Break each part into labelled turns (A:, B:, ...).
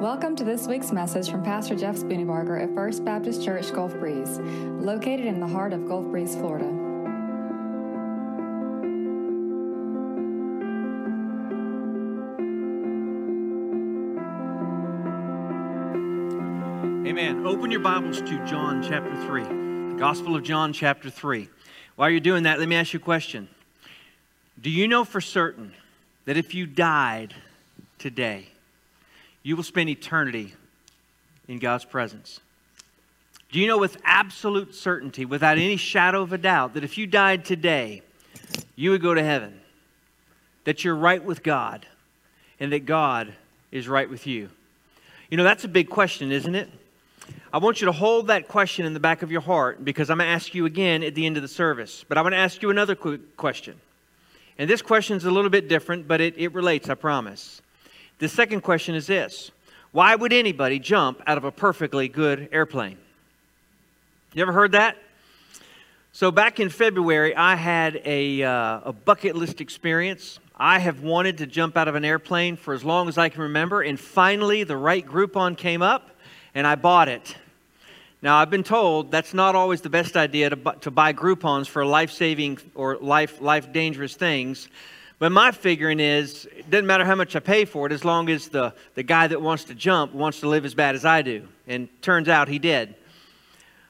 A: Welcome to this week's message from Pastor Jeff Spooneybarger at First Baptist Church Gulf Breeze, located in the heart of Gulf Breeze, Florida.
B: Amen. Open your Bibles to John chapter 3, the Gospel of John chapter 3. While you're doing that, let me ask you a question. Do you know for certain that if you died today, you will spend eternity in God's presence? Do you know with absolute certainty, without any shadow of a doubt, that if you died today, you would go to heaven? That you're right with God and that God is right with you? You know, that's a big question, isn't it? I want you to hold that question in the back of your heart because I'm going to ask you again at the end of the service. But I'm going to ask you another quick question. And this question is a little bit different, but it, it relates, I promise. The second question is this Why would anybody jump out of a perfectly good airplane? You ever heard that? So, back in February, I had a, uh, a bucket list experience. I have wanted to jump out of an airplane for as long as I can remember, and finally, the right Groupon came up and I bought it. Now, I've been told that's not always the best idea to, to buy Groupons for life saving or life, life dangerous things. But my figuring is it doesn't matter how much I pay for it as long as the, the guy that wants to jump wants to live as bad as I do. And turns out he did.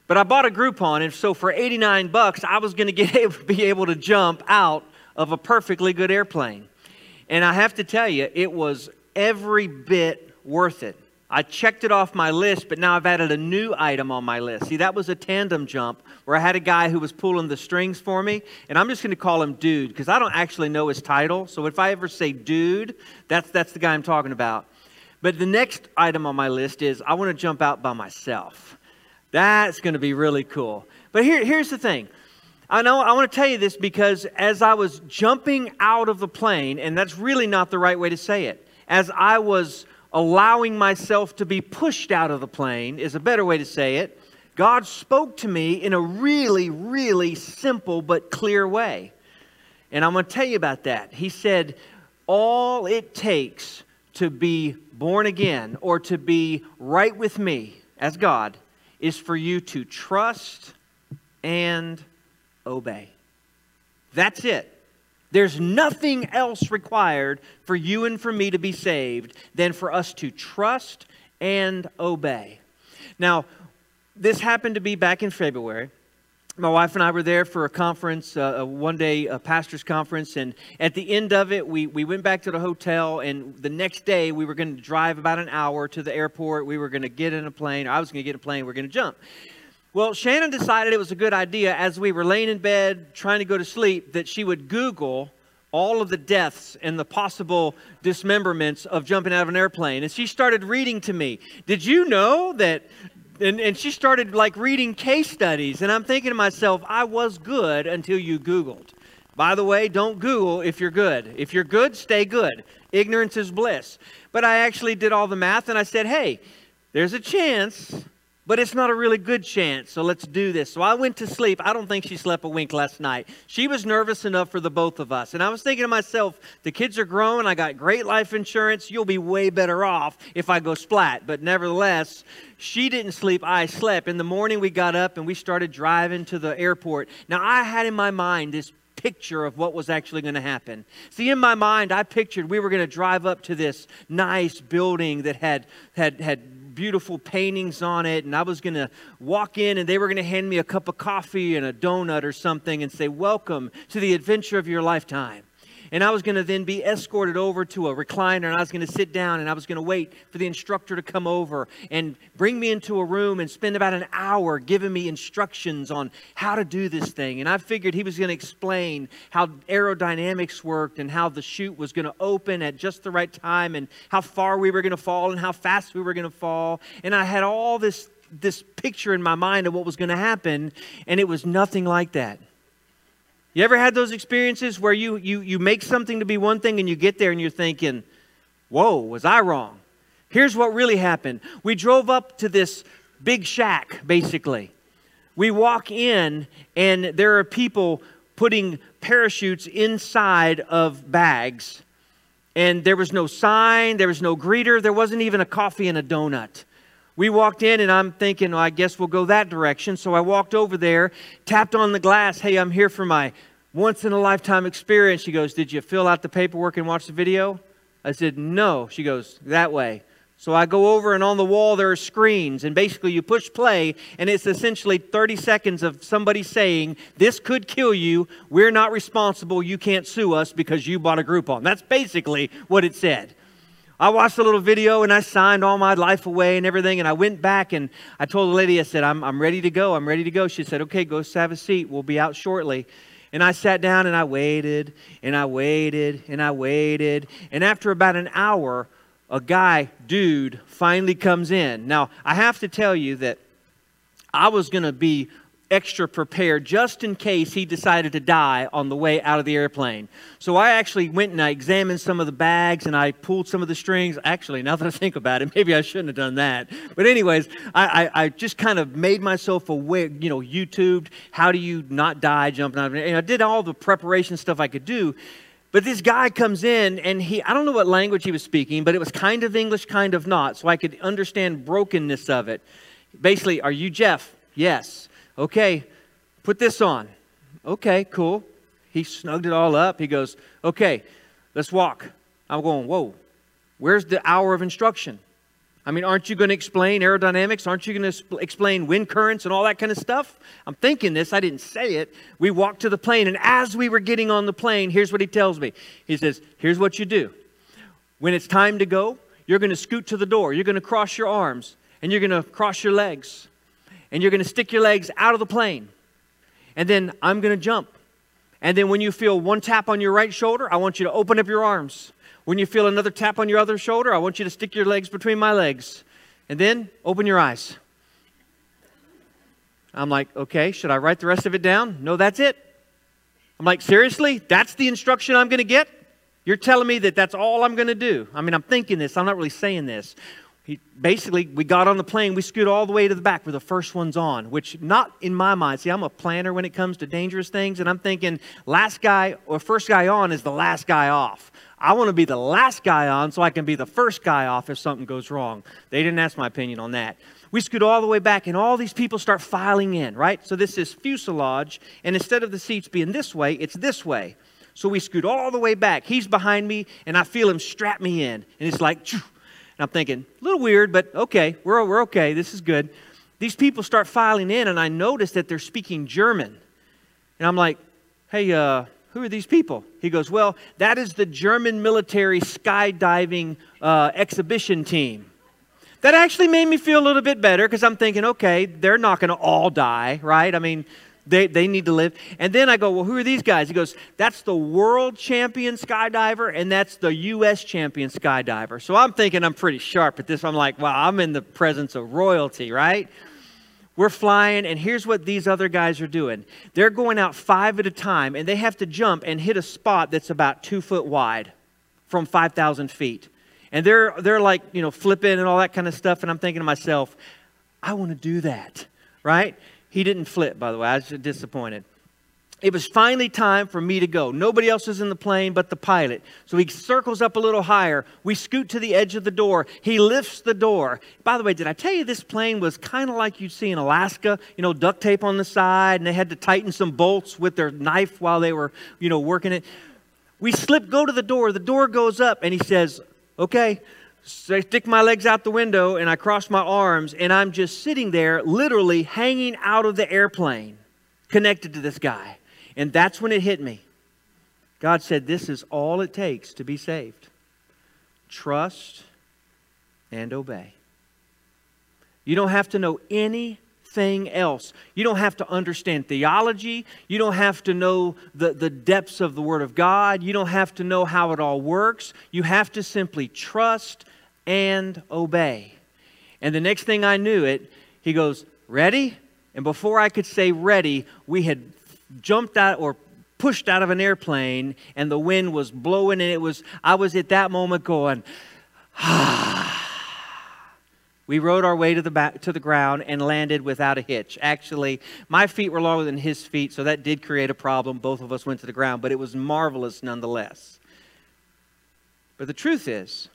B: But I bought a Groupon, and so for 89 bucks, I was going to be able to jump out of a perfectly good airplane. And I have to tell you, it was every bit worth it. I checked it off my list, but now I've added a new item on my list. See, that was a tandem jump where I had a guy who was pulling the strings for me, and I'm just going to call him Dude because I don't actually know his title. So if I ever say Dude, that's, that's the guy I'm talking about. But the next item on my list is I want to jump out by myself. That's going to be really cool. But here, here's the thing. I know I want to tell you this because as I was jumping out of the plane, and that's really not the right way to say it, as I was allowing myself to be pushed out of the plane is a better way to say it. God spoke to me in a really, really simple but clear way. And I'm going to tell you about that. He said, All it takes to be born again or to be right with me as God is for you to trust and obey. That's it. There's nothing else required for you and for me to be saved than for us to trust and obey. Now, this happened to be back in February. My wife and I were there for a conference, uh, a one day a pastor's conference, and at the end of it, we, we went back to the hotel. And the next day, we were going to drive about an hour to the airport. We were going to get in a plane, I was going to get in a plane, we are going to jump. Well, Shannon decided it was a good idea as we were laying in bed trying to go to sleep that she would Google all of the deaths and the possible dismemberments of jumping out of an airplane. And she started reading to me. Did you know that? And, and she started like reading case studies. And I'm thinking to myself, I was good until you Googled. By the way, don't Google if you're good. If you're good, stay good. Ignorance is bliss. But I actually did all the math and I said, hey, there's a chance but it's not a really good chance, so let's do this. So I went to sleep. I don't think she slept a wink last night. She was nervous enough for the both of us. And I was thinking to myself, the kids are grown. I got great life insurance. You'll be way better off if I go splat. But nevertheless, she didn't sleep. I slept. In the morning, we got up and we started driving to the airport. Now, I had in my mind this picture of what was actually going to happen. See, in my mind, I pictured we were going to drive up to this nice building that had, had, had beautiful paintings on it. And I was going to walk in and they were going to hand me a cup of coffee and a donut or something and say, Welcome to the adventure of your lifetime. And I was going to then be escorted over to a recliner and I was going to sit down and I was going to wait for the instructor to come over and bring me into a room and spend about an hour giving me instructions on how to do this thing. And I figured he was going to explain how aerodynamics worked and how the chute was going to open at just the right time and how far we were going to fall and how fast we were going to fall. And I had all this this picture in my mind of what was going to happen and it was nothing like that. You ever had those experiences where you, you, you make something to be one thing and you get there and you're thinking, whoa, was I wrong? Here's what really happened. We drove up to this big shack, basically. We walk in and there are people putting parachutes inside of bags. And there was no sign, there was no greeter, there wasn't even a coffee and a donut. We walked in, and I'm thinking, well, I guess we'll go that direction. So I walked over there, tapped on the glass. Hey, I'm here for my once in a lifetime experience. She goes, Did you fill out the paperwork and watch the video? I said, No. She goes, That way. So I go over, and on the wall there are screens, and basically you push play, and it's essentially 30 seconds of somebody saying, This could kill you. We're not responsible. You can't sue us because you bought a Groupon. That's basically what it said. I watched a little video and I signed all my life away and everything. And I went back and I told the lady, I said, I'm, I'm ready to go. I'm ready to go. She said, Okay, go have a seat. We'll be out shortly. And I sat down and I waited and I waited and I waited. And after about an hour, a guy, dude, finally comes in. Now, I have to tell you that I was going to be extra prepared just in case he decided to die on the way out of the airplane. So I actually went and I examined some of the bags and I pulled some of the strings. Actually, now that I think about it, maybe I shouldn't have done that. But anyways, I, I, I just kind of made myself aware, you know, YouTubed how do you not die jumping out of And I did all the preparation stuff I could do. But this guy comes in and he, I don't know what language he was speaking, but it was kind of English, kind of not. So I could understand brokenness of it. Basically, are you Jeff? Yes. Okay, put this on. Okay, cool. He snugged it all up. He goes, Okay, let's walk. I'm going, Whoa, where's the hour of instruction? I mean, aren't you going to explain aerodynamics? Aren't you going to explain wind currents and all that kind of stuff? I'm thinking this. I didn't say it. We walked to the plane, and as we were getting on the plane, here's what he tells me. He says, Here's what you do. When it's time to go, you're going to scoot to the door. You're going to cross your arms, and you're going to cross your legs and you're going to stick your legs out of the plane. And then I'm going to jump. And then when you feel one tap on your right shoulder, I want you to open up your arms. When you feel another tap on your other shoulder, I want you to stick your legs between my legs. And then open your eyes. I'm like, okay, should I write the rest of it down? No, that's it. I'm like, seriously? That's the instruction I'm going to get? You're telling me that that's all I'm going to do? I mean, I'm thinking this, I'm not really saying this he basically we got on the plane we scooted all the way to the back where the first one's on which not in my mind. See i'm a planner when it comes to dangerous things and i'm thinking last guy or first guy on is the last guy off. I want to be the last guy on so i can be the first guy off if something goes wrong. They didn't ask my opinion on that. We scoot all the way back and all these people start filing in right? So this is fuselage and instead of the seats being this way it's this way. So we scoot all the way back. He's behind me and i feel him strap me in and it's like and I'm thinking, a little weird, but okay, we're, we're okay, this is good. These people start filing in, and I notice that they're speaking German. And I'm like, hey, uh, who are these people? He goes, well, that is the German military skydiving uh, exhibition team. That actually made me feel a little bit better because I'm thinking, okay, they're not going to all die, right? I mean, they, they need to live. And then I go, well, who are these guys? He goes, that's the world champion skydiver and that's the U.S. champion skydiver. So I'm thinking I'm pretty sharp at this. I'm like, wow, I'm in the presence of royalty, right? We're flying, and here's what these other guys are doing. They're going out five at a time, and they have to jump and hit a spot that's about two foot wide from 5,000 feet. And they're, they're like, you know, flipping and all that kind of stuff. And I'm thinking to myself, I want to do that, right? He didn't flip, by the way. I was disappointed. It was finally time for me to go. Nobody else is in the plane but the pilot. So he circles up a little higher. We scoot to the edge of the door. He lifts the door. By the way, did I tell you this plane was kind of like you'd see in Alaska? You know, duct tape on the side, and they had to tighten some bolts with their knife while they were, you know, working it. We slip, go to the door. The door goes up, and he says, Okay, I stick my legs out the window and I cross my arms, and I'm just sitting there, literally hanging out of the airplane, connected to this guy. And that's when it hit me. God said, This is all it takes to be saved trust and obey. You don't have to know any anything else. You don't have to understand theology. You don't have to know the, the depths of the Word of God. You don't have to know how it all works. You have to simply trust and obey. And the next thing I knew it, he goes, Ready? And before I could say ready, we had jumped out or pushed out of an airplane and the wind was blowing and it was I was at that moment going, ah we rode our way to the, back, to the ground and landed without a hitch. Actually, my feet were longer than his feet, so that did create a problem. Both of us went to the ground, but it was marvelous nonetheless. But the truth is,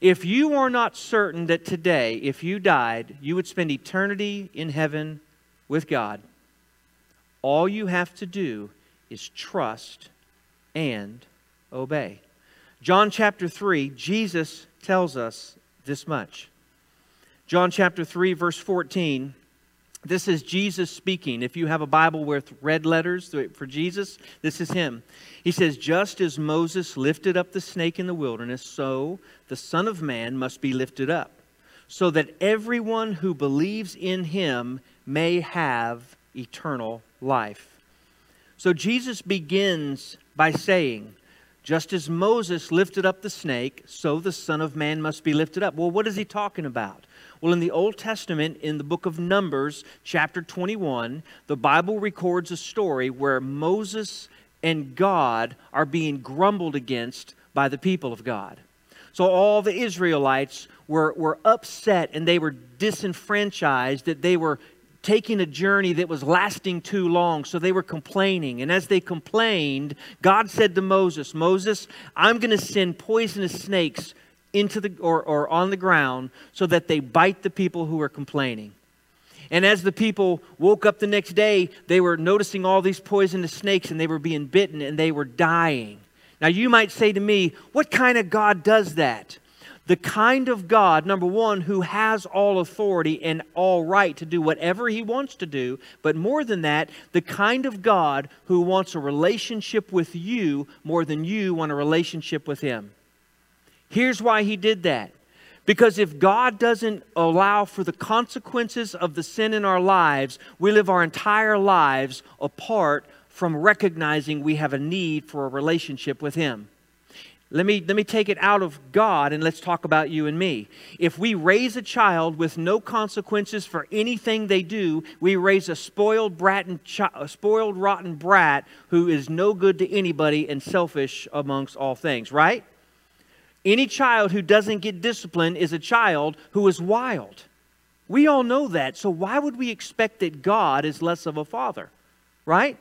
B: if you are not certain that today, if you died, you would spend eternity in heaven with God, all you have to do is trust and obey. John chapter 3, Jesus tells us this much. John chapter 3, verse 14. This is Jesus speaking. If you have a Bible with red letters for Jesus, this is him. He says, Just as Moses lifted up the snake in the wilderness, so the Son of Man must be lifted up, so that everyone who believes in him may have eternal life. So Jesus begins by saying, just as Moses lifted up the snake, so the Son of Man must be lifted up. Well, what is he talking about? Well, in the Old Testament, in the book of Numbers, chapter 21, the Bible records a story where Moses and God are being grumbled against by the people of God. So all the Israelites were, were upset and they were disenfranchised, that they were taking a journey that was lasting too long, so they were complaining. And as they complained, God said to Moses, Moses, I'm going to send poisonous snakes into the or, or on the ground so that they bite the people who are complaining. And as the people woke up the next day, they were noticing all these poisonous snakes and they were being bitten and they were dying. Now, you might say to me, what kind of God does that? the kind of God, number one, who has all authority and all right to do whatever he wants to do, but more than that, the kind of God who wants a relationship with you more than you want a relationship with him. Here's why he did that. Because if God doesn't allow for the consequences of the sin in our lives, we live our entire lives apart from recognizing we have a need for a relationship with Him. Let me, let me take it out of God and let's talk about you and me. If we raise a child with no consequences for anything they do, we raise a spoiled, brat and a spoiled rotten brat who is no good to anybody and selfish amongst all things, right? Any child who doesn't get discipline is a child who is wild. We all know that. So why would we expect that God is less of a father? Right?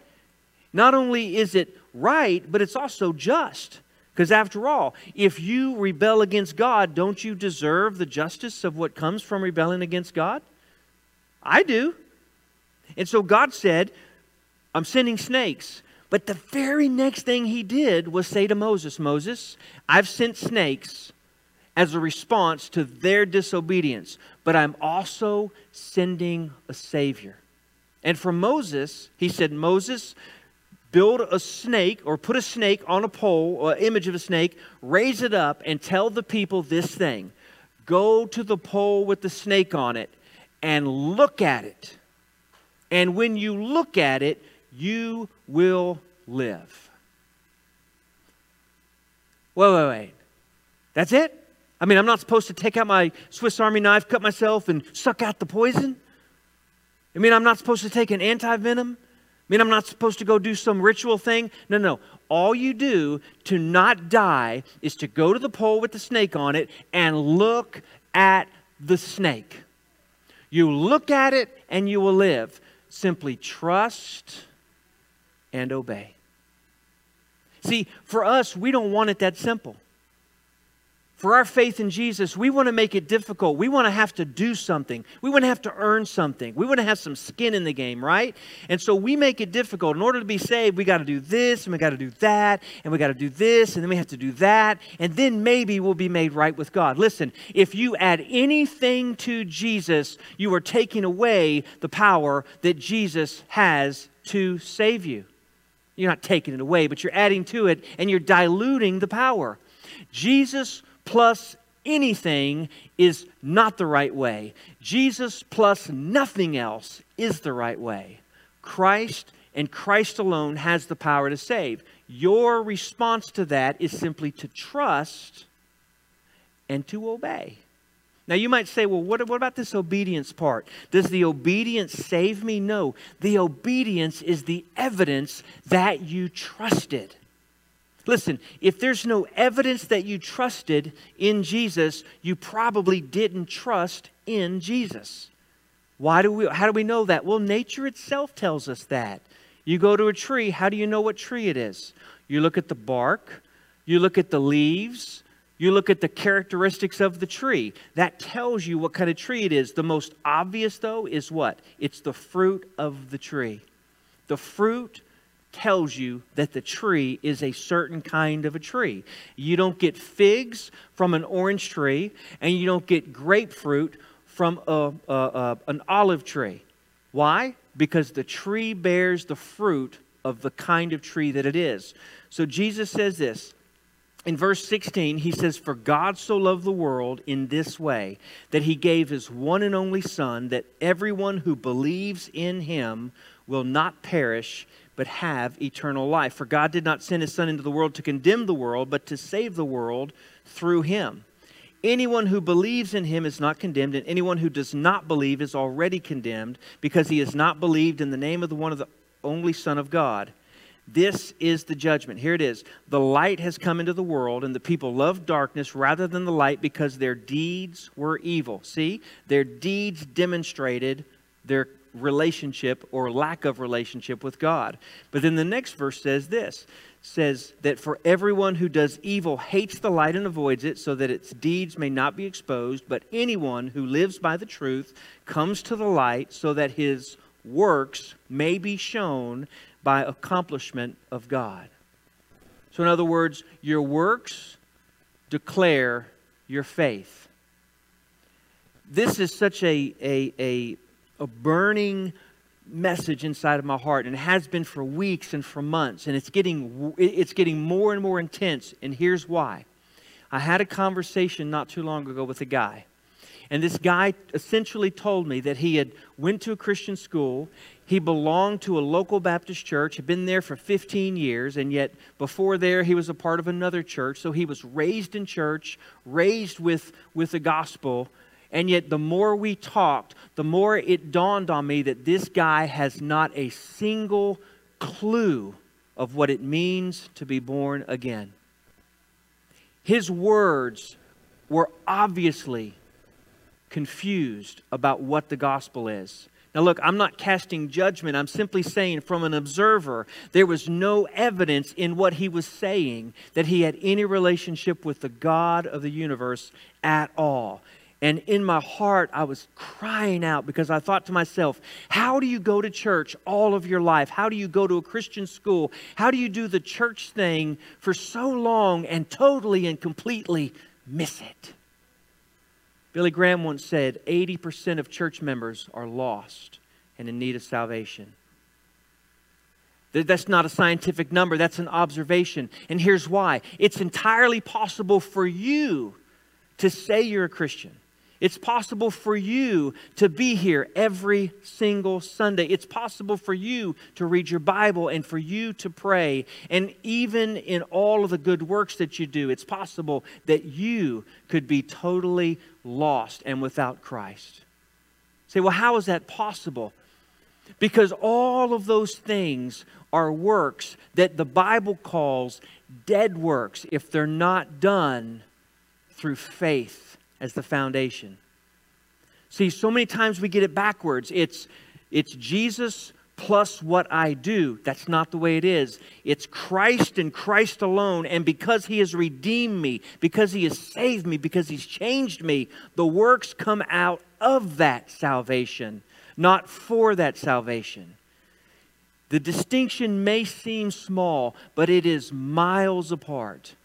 B: Not only is it right, but it's also just. Because after all, if you rebel against God, don't you deserve the justice of what comes from rebelling against God? I do. And so God said, I'm sending snakes. But the very next thing he did was say to Moses, Moses, I've sent snakes as a response to their disobedience, but I'm also sending a Savior. And for Moses, he said, Moses, build a snake or put a snake on a pole, an image of a snake, raise it up, and tell the people this thing Go to the pole with the snake on it and look at it. And when you look at it, you will live. Wait, wait, wait. That's it? I mean, I'm not supposed to take out my Swiss Army knife, cut myself, and suck out the poison? I mean, I'm not supposed to take an anti venom? mean I'm not supposed to go do some ritual thing? No, no. All you do to not die is to go to the pole with the snake on it and look at the snake. You look at it and you will live. Simply trust and obey. See, for us, we don't want it that simple. For our faith in Jesus, we want to make it difficult. We want to have to do something. We want to have to earn something. We want to have some skin in the game, right? And so we make it difficult. In order to be saved, we got to do this and we got to do that and we got to do this and then we have to do that and then maybe we'll be made right with God. Listen, if you add anything to Jesus, you are taking away the power that Jesus has to save you. You're not taking it away, but you're adding to it and you're diluting the power. Jesus plus anything is not the right way. Jesus plus nothing else is the right way. Christ and Christ alone has the power to save. Your response to that is simply to trust and to obey. Now, you might say, well, what, what about this obedience part? Does the obedience save me? No. The obedience is the evidence that you trusted. Listen, if there's no evidence that you trusted in Jesus, you probably didn't trust in Jesus. Why do we how do we know that? Well, nature itself tells us that. You go to a tree, how do you know what tree it is? You look at the bark, you look at the leaves, You look at the characteristics of the tree. That tells you what kind of tree it is. The most obvious, though, is what? It's the fruit of the tree. The fruit tells you that the tree is a certain kind of a tree. You don't get figs from an orange tree, and you don't get grapefruit from a, a, a, an olive tree. Why? Because the tree bears the fruit of the kind of tree that it is. So Jesus says this. In verse 16, he says, For God so loved the world in this way, that he gave his one and only Son, that everyone who believes in him will not perish, but have eternal life. For God did not send his Son into the world to condemn the world, but to save the world through him. Anyone who believes in him is not condemned, and anyone who does not believe is already condemned, because he has not believed in the name of the one of the only Son of God. This is the judgment. Here it is. The light has come into the world, and the people loved darkness rather than the light because their deeds were evil. See? Their deeds demonstrated their relationship or lack of relationship with God. But then the next verse says this says that for everyone who does evil hates the light and avoids it so that its deeds may not be exposed, but anyone who lives by the truth comes to the light so that his works may be shown by accomplishment of God. So, in other words, your works declare your faith. This is such a, a, a a burning message inside of my heart and it has been for weeks and for months and it's getting it's getting more and more intense and here's why i had a conversation not too long ago with a guy and this guy essentially told me that he had went to a christian school. He belonged to a local baptist church had been there for 15 years and yet before there he was a part of another church. So he was raised in church raised with with the gospel. And yet, the more we talked, the more it dawned on me that this guy has not a single clue of what it means to be born again. His words were obviously confused about what the gospel is. Now, look, I'm not casting judgment. I'm simply saying, from an observer, there was no evidence in what he was saying that he had any relationship with the God of the universe at all. And in my heart, I was crying out because I thought to myself, how do you go to church all of your life? How do you go to a Christian school? How do you do the church thing for so long and totally and completely miss it? Billy Graham once said 80% of church members are lost and in need of salvation. That's not a scientific number, that's an observation. And here's why it's entirely possible for you to say you're a Christian it's possible for you to be here every single Sunday. It's possible for you to read your Bible and for you to pray. And even in all of the good works that you do, it's possible that you could be totally lost and without Christ. Say, well, how is that possible? Because all of those things are works that the Bible calls dead works if they're not done through faith as the foundation. See, so many times we get it backwards. It's, it's Jesus plus what I do. That's not the way it is. It's Christ and Christ alone. And because He has redeemed me, because He has saved me, because He's changed me, the works come out of that salvation, not for that salvation. The distinction may seem small, but it is miles apart.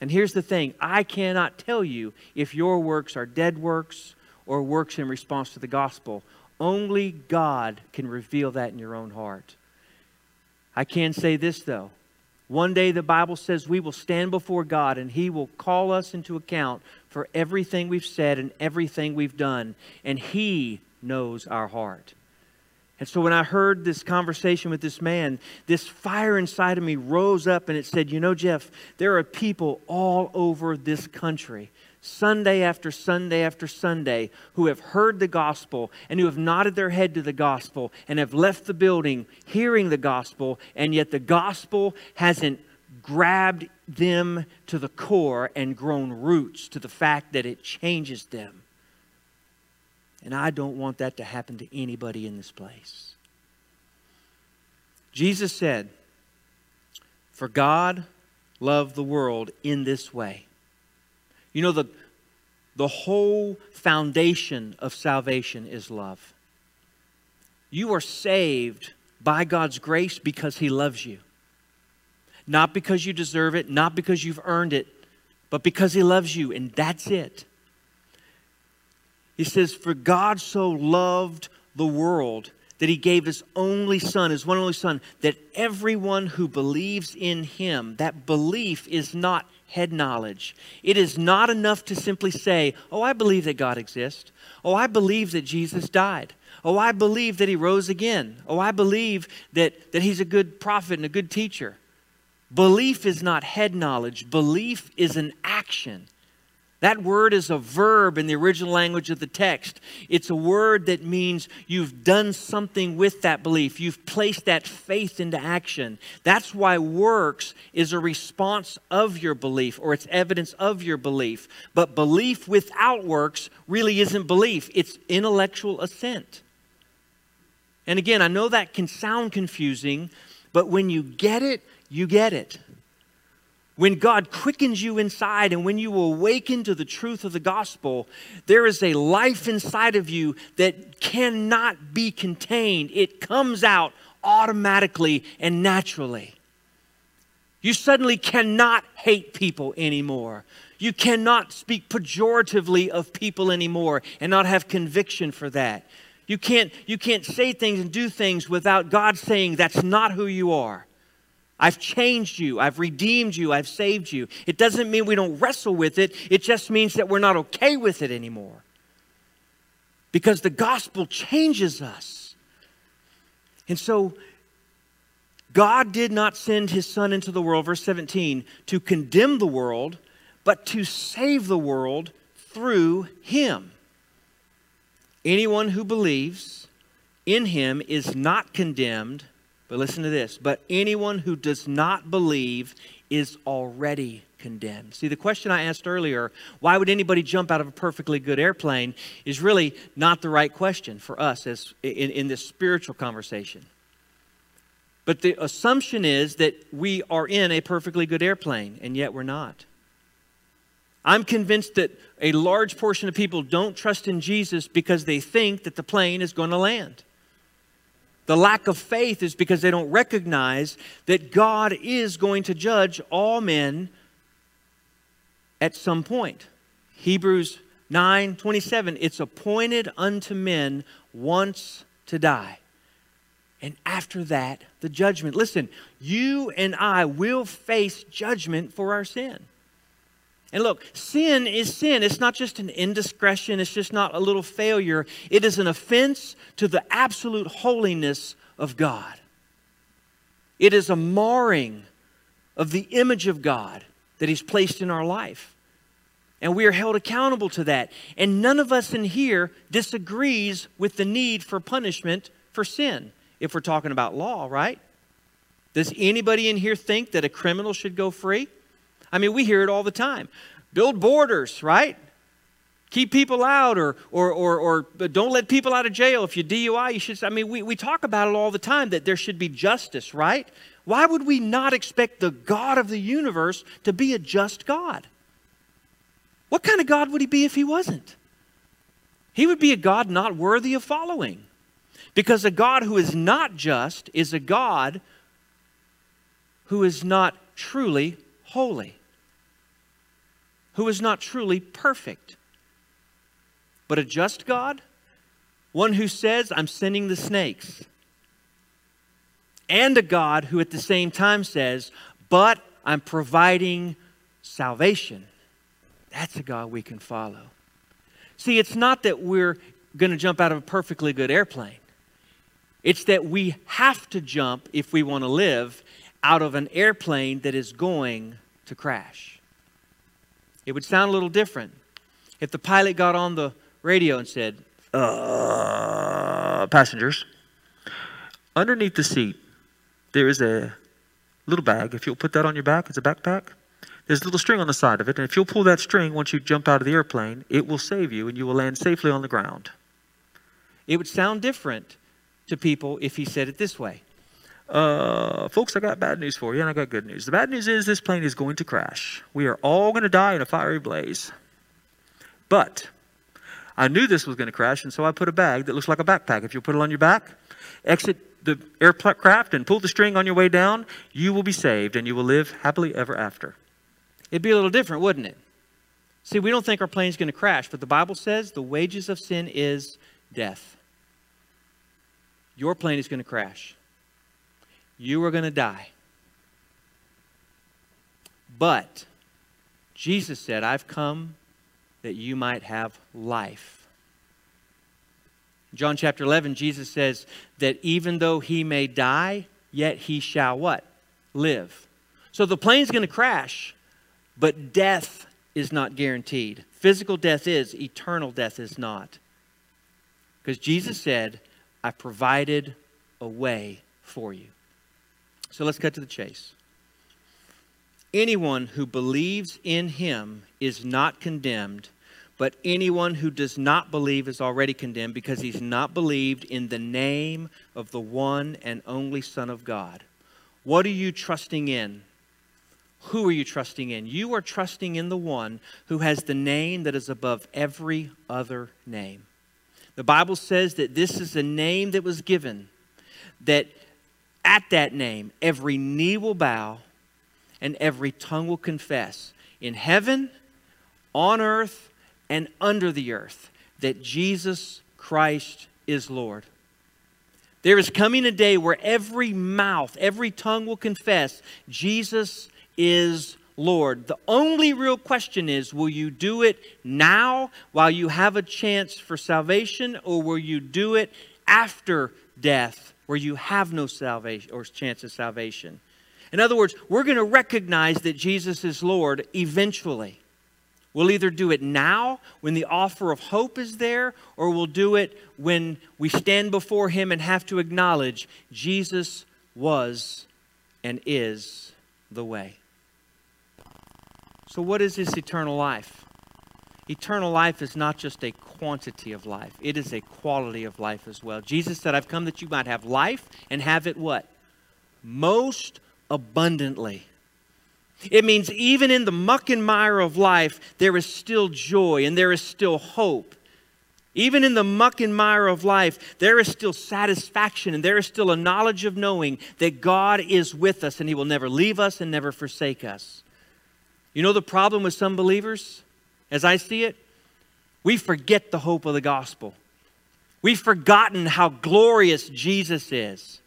B: And here's the thing I cannot tell you if your works are dead works or works in response to the gospel. Only God can reveal that in your own heart. I can say this, though. One day the Bible says we will stand before God and He will call us into account for everything we've said and everything we've done. And He knows our heart. And so when I heard this conversation with this man, this fire inside of me rose up and it said, You know, Jeff, there are people all over this country, Sunday after Sunday after Sunday, who have heard the gospel and who have nodded their head to the gospel and have left the building hearing the gospel, and yet the gospel hasn't grabbed them to the core and grown roots to the fact that it changes them. And I don't want that to happen to anybody in this place. Jesus said, For God loved the world in this way. You know, the, the whole foundation of salvation is love. You are saved by God's grace because He loves you. Not because you deserve it, not because you've earned it, but because He loves you, and that's it. He says, For God so loved the world that He gave His only Son, His one only Son, that everyone who believes in Him, that belief is not head knowledge. It is not enough to simply say, Oh, I believe that God exists. Oh, I believe that Jesus died. Oh, I believe that he rose again. Oh, I believe that, that he's a good prophet and a good teacher. Belief is not head knowledge, belief is an action. That word is a verb in the original language of the text. It's a word that means you've done something with that belief. You've placed that faith into action. That's why works is a response of your belief or it's evidence of your belief. But belief without works really isn't belief, it's intellectual assent. And again, I know that can sound confusing, but when you get it, you get it. When God quickens you inside and when you awaken to the truth of the gospel, there is a life inside of you that cannot be contained. It comes out automatically and naturally. You suddenly cannot hate people anymore. You cannot speak pejoratively of people anymore and not have conviction for that. You can't, you can't say things and do things without God saying, That's not who you are. I've changed you. I've redeemed you. I've saved you. It doesn't mean we don't wrestle with it, it just means that we're not okay with it anymore. Because the gospel changes us. And so, God did not send his son into the world, verse 17, to condemn the world, but to save the world through him. Anyone who believes in him is not condemned, but listen to this. But anyone who does not believe is already condemned. See, the question I asked earlier, why would anybody jump out of a perfectly good airplane, is really not the right question for us as in, in this spiritual conversation. But the assumption is that we are in a perfectly good airplane, and yet we're not. I'm convinced that a large portion of people don't trust in Jesus because they think that the plane is going to land. The lack of faith is because they don't recognize that God is going to judge all men at some point. Hebrews 9 27, it's appointed unto men once to die. And after that, the judgment. Listen, you and I will face judgment for our sin. And look, sin is sin. It's not just an indiscretion, it's just not a little failure. It is an offense to the absolute holiness of God. It is a marring of the image of God that He's placed in our life. And we are held accountable to that. And none of us in here disagrees with the need for punishment for sin, if we're talking about law, right? Does anybody in here think that a criminal should go free? I mean, we hear it all the time. Build borders, right? Keep people out or, or, or, or don't let people out of jail. If you DUI, you should. I mean, we, we talk about it all the time that there should be justice, right? Why would we not expect the God of the universe to be a just God? What kind of God would he be if he wasn't? He would be a God not worthy of following. Because a God who is not just is a God who is not truly holy, who is not truly perfect. But a just God, one who says, I'm sending the snakes. And a God who at the same time says, But I'm providing salvation. That's a God we can follow. See, it's not that we're going to jump out of a perfectly good airplane. It's that we have to jump, if we want to live, out of an airplane that is going to crash. It would sound a little different if the pilot got on the radio and said, uh, Passengers, underneath the seat, there is a little bag. If you'll put that on your back, it's a backpack. There's a little string on the side of it, and if you'll pull that string once you jump out of the airplane, it will save you and you will land safely on the ground. It would sound different to people if he said it this way uh, folks, I got bad news for you, and I got good news. The bad news is this plane is going to crash. We are all going to die in a fiery blaze.
C: But I knew this was going to crash, and so I put a bag that looks like a backpack. If you put it on your back, exit the aircraft and pull the string on your way down, you will be saved and you will live happily ever after.
B: It'd be a little different, wouldn't it? See, we don't think our plane's going to crash, but the Bible says the wages of sin is death. Your plane is going to crash. You are going to die. But Jesus said, I've come that you might have life. John chapter 11, Jesus says that even though he may die, yet he shall what? Live. So the plane's going to crash, but death is not guaranteed. Physical death is, eternal death is not. Because Jesus said, I provided a way for you. So let's cut to the chase. Anyone who believes in him is not condemned, but anyone who does not believe is already condemned because he's not believed in the name of the one and only Son of God. What are you trusting in? Who are you trusting in? You are trusting in the one who has the name that is above every other name. The Bible says that this is a name that was given, that at that name every knee will bow and every tongue will confess in heaven, on earth, and under the earth that Jesus Christ is Lord. There is coming a day where every mouth, every tongue will confess Jesus is Lord. The only real question is will you do it now while you have a chance for salvation, or will you do it after death where you have no salvation or chance of salvation? In other words, we're going to recognize that Jesus is Lord eventually. We'll either do it now when the offer of hope is there, or we'll do it when we stand before Him and have to acknowledge Jesus was and is the way. So, what is this eternal life? Eternal life is not just a quantity of life, it is a quality of life as well. Jesus said, I've come that you might have life and have it what? Most abundantly. It means even in the muck and mire of life, there is still joy and there is still hope. Even in the muck and mire of life, there is still satisfaction and there is still a knowledge of knowing that God is with us and He will never leave us and never forsake us. You know the problem with some believers, as I see it? We forget the hope of the gospel. We've forgotten how glorious Jesus is.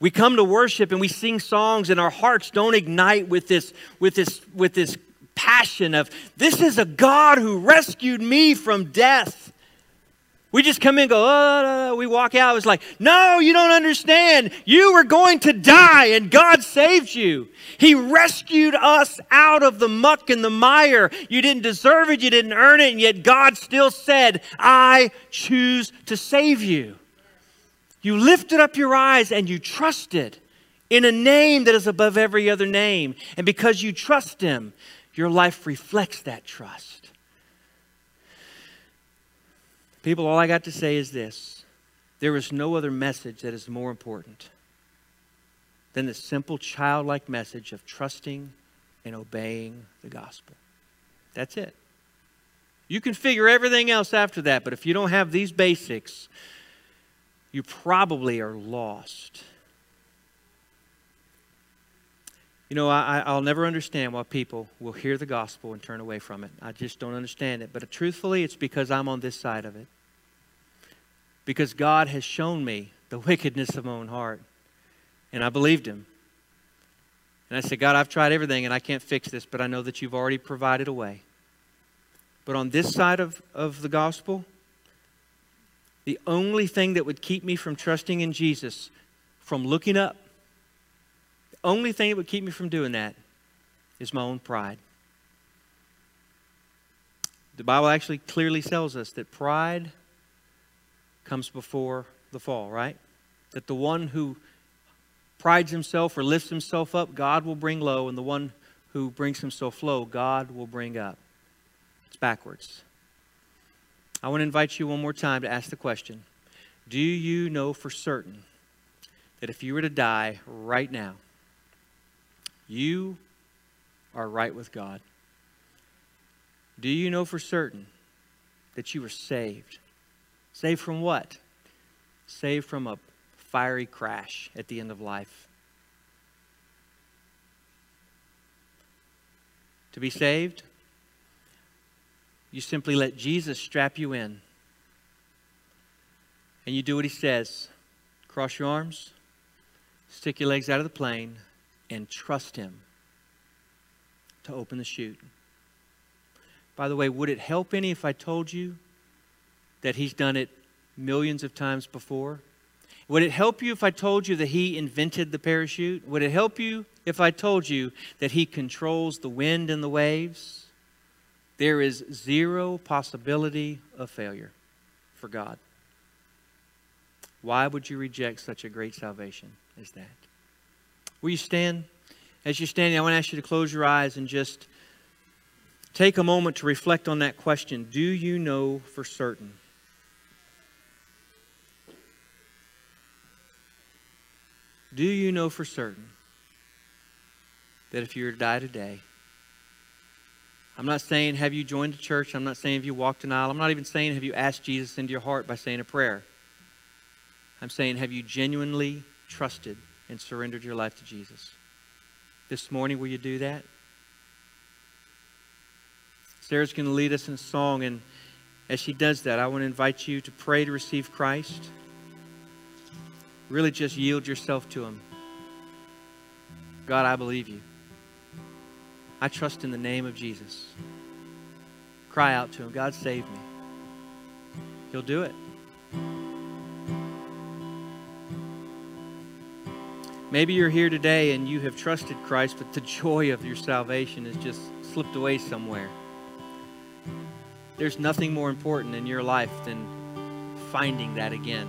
B: We come to worship and we sing songs and our hearts don't ignite with this, with this, with this passion of this is a God who rescued me from death. We just come in and go, oh, we walk out. It's like, no, you don't understand. You were going to die and God saved you. He rescued us out of the muck and the mire. You didn't deserve it, you didn't earn it, and yet God still said, I choose to save you. You lifted up your eyes and you trusted in a name that is above every other name. And because you trust Him, your life reflects that trust. People, all I got to say is this there is no other message that is more important than the simple childlike message of trusting and obeying the gospel. That's it. You can figure everything else after that, but if you don't have these basics, you probably are lost. You know, I, will never understand why people will hear the gospel and turn away from it. I just don't understand it. But truthfully, it's because I'm on this side of it. Because God has shown me the wickedness of my own heart. And I believed Him. And I said, God, I've tried everything and I can't fix this, but I know that you've already provided a way. But on this side of, of the gospel, the only thing that would keep me from trusting in Jesus, from looking up, the only thing that would keep me from doing that is my own pride. The Bible actually clearly tells us that pride comes before the fall, right? That the one who prides himself or lifts himself up, God will bring low, and the one who brings himself low, God will bring up. It's backwards. I want to invite you one more time to ask the question Do you know for certain that if you were to die right now, you are right with God? Do you know for certain that you were saved. Saved from what? Saved from a fiery crash at the end of life. To be saved, you simply let Jesus strap you in. And you do what he says cross your arms, stick your legs out of the plane, and trust him to open the chute. By the way, would it help any if I told you that he's done it millions of times before? Would it help you if I told you that he invented the parachute? Would it help you if I told you that he controls the wind and the waves? There is zero possibility of failure for God. Why would you reject such a great salvation as that? Will you stand? As you're standing, I want to ask you to close your eyes and just take a moment to reflect on that question Do you know for certain? Do you know for certain that if you were to die today, I'm not saying have you joined a church, I'm not saying have you walked an aisle, I'm not even saying have you asked Jesus into your heart by saying a prayer. I'm saying have you genuinely trusted and surrendered your life to Jesus? This morning, will you do that? Sarah's going to lead us in a song, and as she does that, I want to invite you to pray to receive Christ. Really just yield yourself to Him. God, I believe you. I trust in the name of Jesus. Cry out to Him, God, save me. He'll do it. Maybe you're here today and you have trusted Christ, but the joy of your salvation has just slipped away somewhere. There's nothing more important in your life than finding that again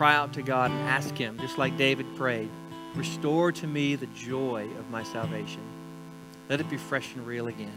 B: cry out to God and ask Him, just like David prayed, restore to me the joy of my salvation. Let it be fresh and real again.